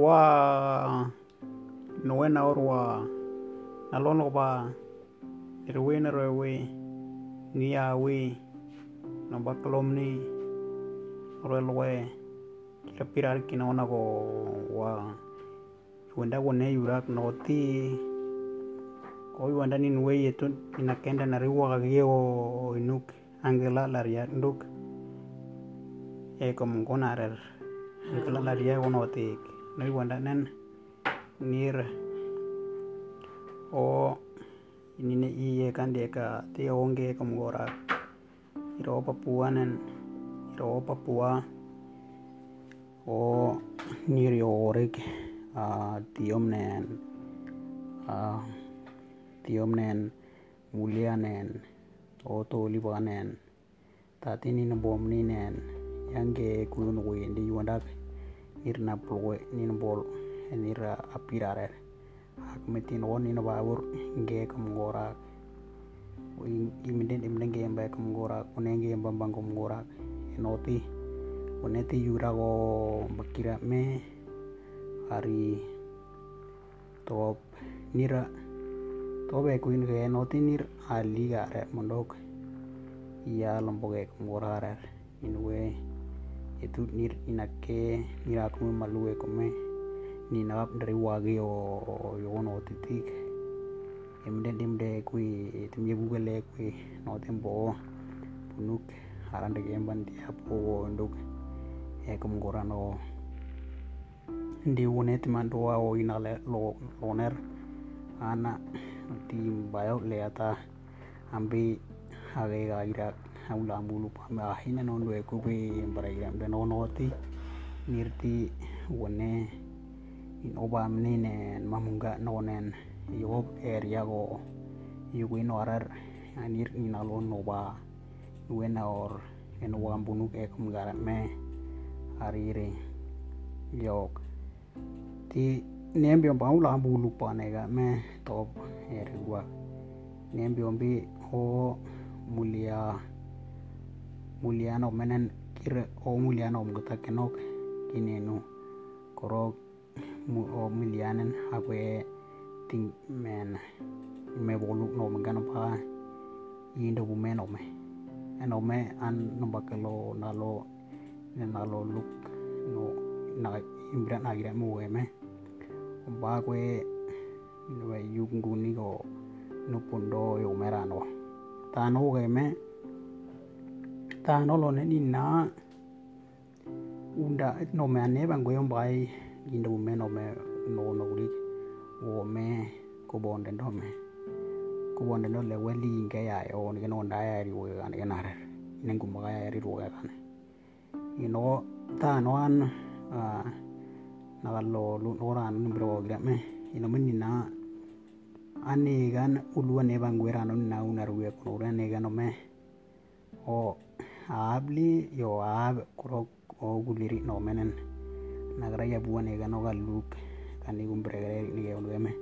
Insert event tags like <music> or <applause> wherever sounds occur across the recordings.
wa noena orwa. Nalono ba irwe na rewe ni awi na baklom ni relwe kapirar kina ona ko wa. Wenda wone yurak noti ko wenda ni nwe yetu inakenda na riwa geo inuk angela laria nduk. E kom gonarer angela laria wonotik no wenda nen nir. O inine iye kande ka te onge kom gora iro papua nen iro papua. O nir orik a tiom nen a tiom nen mulia nen o to liba nen tatini na bom ni nen yange kulun wendi wandak nirna pulwe nin bol nira apirare ak metin won ina bawur nge kam gora iminden imden ge mba kam gora kunenge mba bang kam gora enoti oneti yura go bakira me hari top nira tobe kuin ge noti nir ali ga re mondok iya lomboge kam gora re inwe itu nir inake nira kume malue kume ni nagap dari wage o yono titik. Emde dimde kui timye bugale kui no tembo punuk haran de gemban dia po nduk e kum gorano ndi wonet man do o inale lo loner ana ti bayo le ata ambi hage ga ira haula ma hina non do ku be barai ram de no noti nirti wone in oba mnene mamunga nonen yob area go. Yugi norar anir inalo noba wena or en wambunuk e kum gara me arire yok ti nembi omba ula bulu panega me top ere gua. Nembi ombi o mulia mulia no menen kire o mulia no mgata kenok kinenu korok mu o milianen akwe ting men me bolu no mengano pa yindo bu men ome en ome an no bakelo nalo nalo luk no na imbra na gira mu eme ba kwe no yungu ni go no pondo yo merano ta no eme ta no lo ne ni na unda no me ane bango yo bai yindo me no me no no guri wo me ko bonde ndo me ko bonde ndo le weli nge ya o ni no nda ya ri wo ga ni na re ni ngu ma ya ri wo ga ne you know ta no an a na ga lo lu no ran ni bro ga me ino me ni na ane gan ulu ne bangwera no na una ruwe ko no ne ga no me o abli yo ab kuro o guliri no menen. Nagara ya buwan e gano ga luk kani gum bregere ni ge onu eme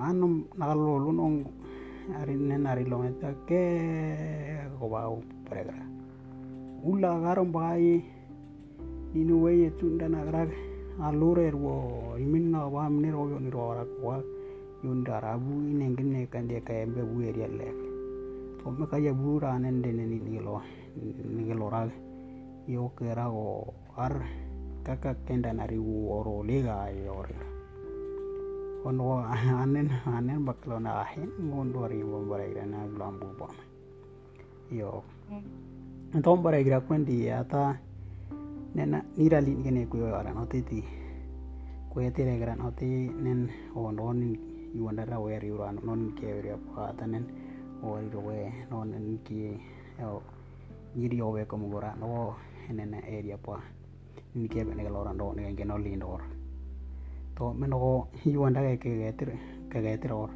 anum nagalo lu nong ari nen ari lo eta ke ko bau bregera ula garom bai dinu we etu nda nagara alure ro imin na wa mne ro yo ni ro ra ko yunda rabu inengin ne kan dia kayak bu eri lek to me kaya bu ra nen de ni ni lo ni lo ra yo kera go ar kaka kenda nari oro lega yore. Ono anen anen baklo na ahin ngondo ri bo bare na lambu ba yo tom bare gra kwendi ata nena nirali ngene ku ara no titi. Ku etire gra no ti nen ono ni yuanda ra we ri ura non ke ri apa ata nen o ri we non nen ki yo yiri owe como gora no enena area pa ni ke bene galora ndo ne ke no lindor to meno yuanda ke ke getir ke getir or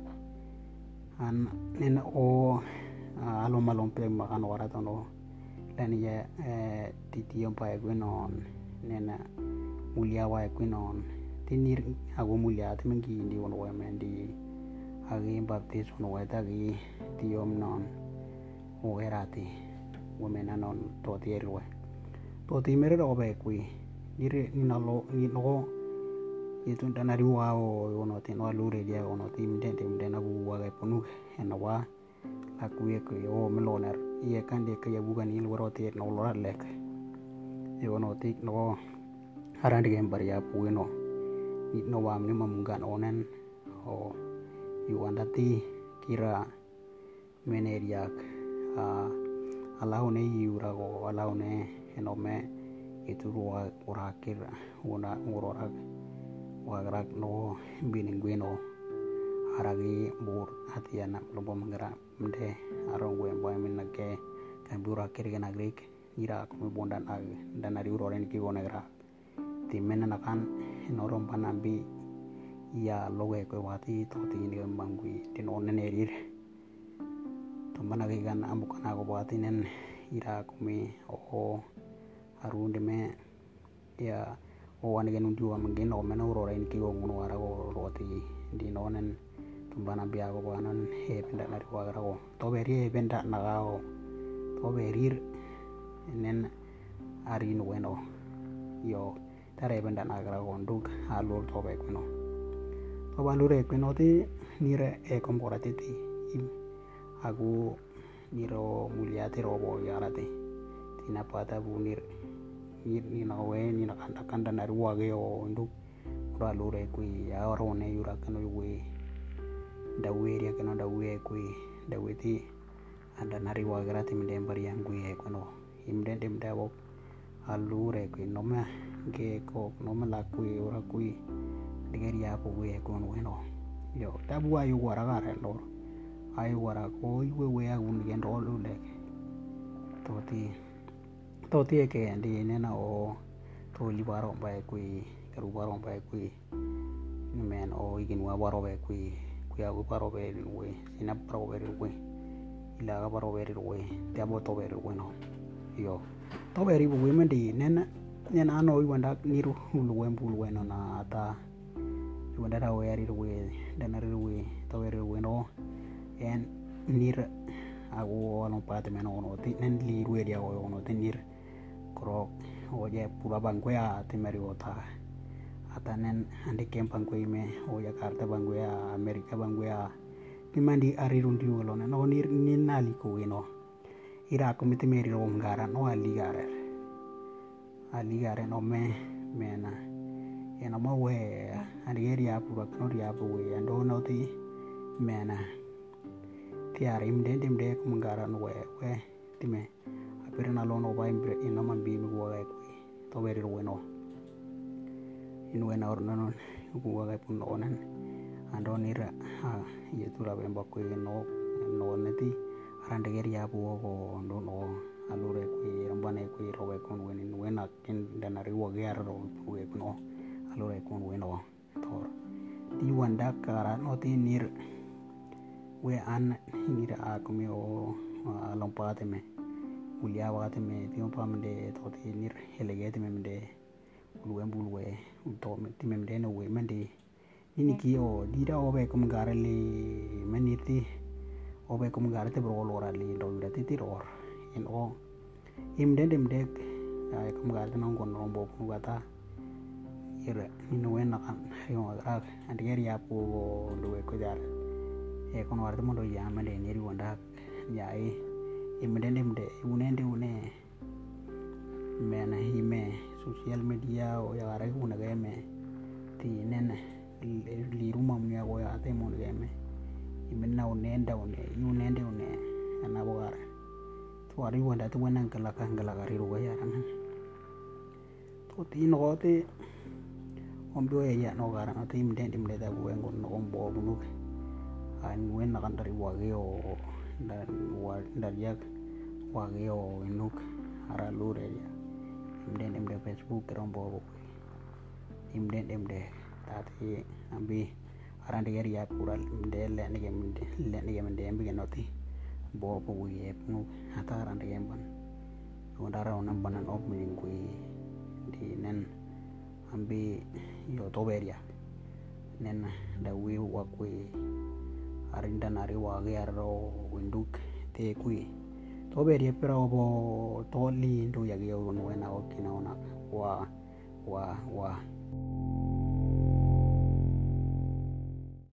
an nen o alo malom pe makan ora to no dan ya titi yang pa ku non nena mulia wa ku non tinir ago mulia te mengi di wono wa mendi agi baptis wono wa ta gi tiom non o erati women anon to tierwe to timere ro be kui dire ni nalo ni no itu dana riwa o ono te no lure dia ono te mde te mde na buwa ga punu ena wa. La ku ye ko o meloner ye kan de ka ya bukan il waro te no lora lek e ono te no harande game bar ya pu no. Ni no wa ni mamungan onen o yu andati kira meneriak yura go alau ne enome itu ruwa urakir una urorak wagrak no biningwino aragi bur hati anak lomba menggerak mende arong gue boy minake kan burakir kan agrik ira aku bondan ag dan ari uroren ki go negra timen anakan enorom panambi ဤအလောကေကိုဝါတိတောတိနေမံကွေတင်းအောင်နေရီတမနာကေကန်အမကနာကိုဝါတိနေဤရာကုမေအိုအရုန်ဒမေဤအိုဝန်ကေနုတူဝမကေနောမနောရောရင်ကေဝငုံဝရာကိုရောတိဒီနောနန်တမနာပြာကိုဝနန်ဟေပန္ဒနာရဝရာကိုတောဘေရီဘန္ဒနာကောတောဘေရီနန်အရင်ဝေနောယောတရေဘန္ဒနာကရာကိုဒုကအလောတောဘေကနော to balur e kuno ti nire e kompora ti aku niro muliati robo yarate tina pata bunir ni na we ni na kanda kanda na ruwa ge o ndu. Ura lure kui ya oro ne yura kano we da we ria kano da we kui da we ti anda nari wa gara ti mende mbari yang kui e kono. Imde dem da wo alure kui no ma ge ko la kui ora kui digeri ya we kono we no yo ta bu ayu wara gara lor ayu wara ko we we agun gen ro lu le to ti to tie ke andi nena o to li baro ba kui karu baro ba kui. Men o igin wa baro ba kui kui agu baro ba ri we sina baro ba ri we ila ga baro ba ri we te abo to ri we no yo to ba ri we men di nena nena no i wanda niru <laughs> lu we mbul we no na ta i wanda da we ri we da na ri we to ba ri we no. En nir. Agu ono pate men ono ti. Nen li ruwe dia ono ti nir. Krok. Oye pura bangkwe a timeri ota atanen andi kem bangkwe me. O Jakarta bangkwe a Amerika bangkwe a timandi ari rundi wolo ne no nir nin nali ko ino ira ko miti meri ro ngara no ali gare ali gare no me. Mena ena mo we andi eri a pura no ri a we? Ando no ti mena tiari mde mde ko ngara no we we time pero na lono ba imbre ina man bi mi gua ku to beri ro no. In we na orno non gua ga pun onan ando nira ha ye tura be ba ku no no neti arande geri ya bu go ndo no. Alure ku rambane ku ro be kon wen in we na kin dana ri wo ga ro ku e no alure kon we no tor di wanda kara no ti nir we an ngira a ku mi o lompate me. Ulia wakati me timo pa mende to ti nir helege ti mende ulwe mbulwe to ti mende no we mende ini ki o dira o be kum gare li meniti o be kum gare te bro lora li do ida ti tiror in o im den dem dek ay kum gare te non gon rombo kum gata ire ni no en kan yo gra andi eri apu do we ko jar e kono warde mo do ya mende ni ri wonda ya e imdende mde unende une. Mena hime social media o ya gare una game ti nene li ruma mnya go ya te mon game imenna unenda une unende une ana bogare to ari wanda to wena ngala ka ngala gari ro ya ran to ti no te ombo ya no gara no te imdende mde da go ngon no ombo bunu an wena kan dari wage o dan wa dan yak wage o inuk ara lure ya. Imden emde facebook rom bo imden emde tati ambi arande yer ya pural imde le ne gemde le ne gemde embi genoti bo bo wi epnu ata arande gemban wondara onam banan op mingui di nen ambi yo toberia nen da wi wakui arinda nari wage arro winduk te kui to beri pero bo to li ndu yagi yo no na okina ona wa wa wa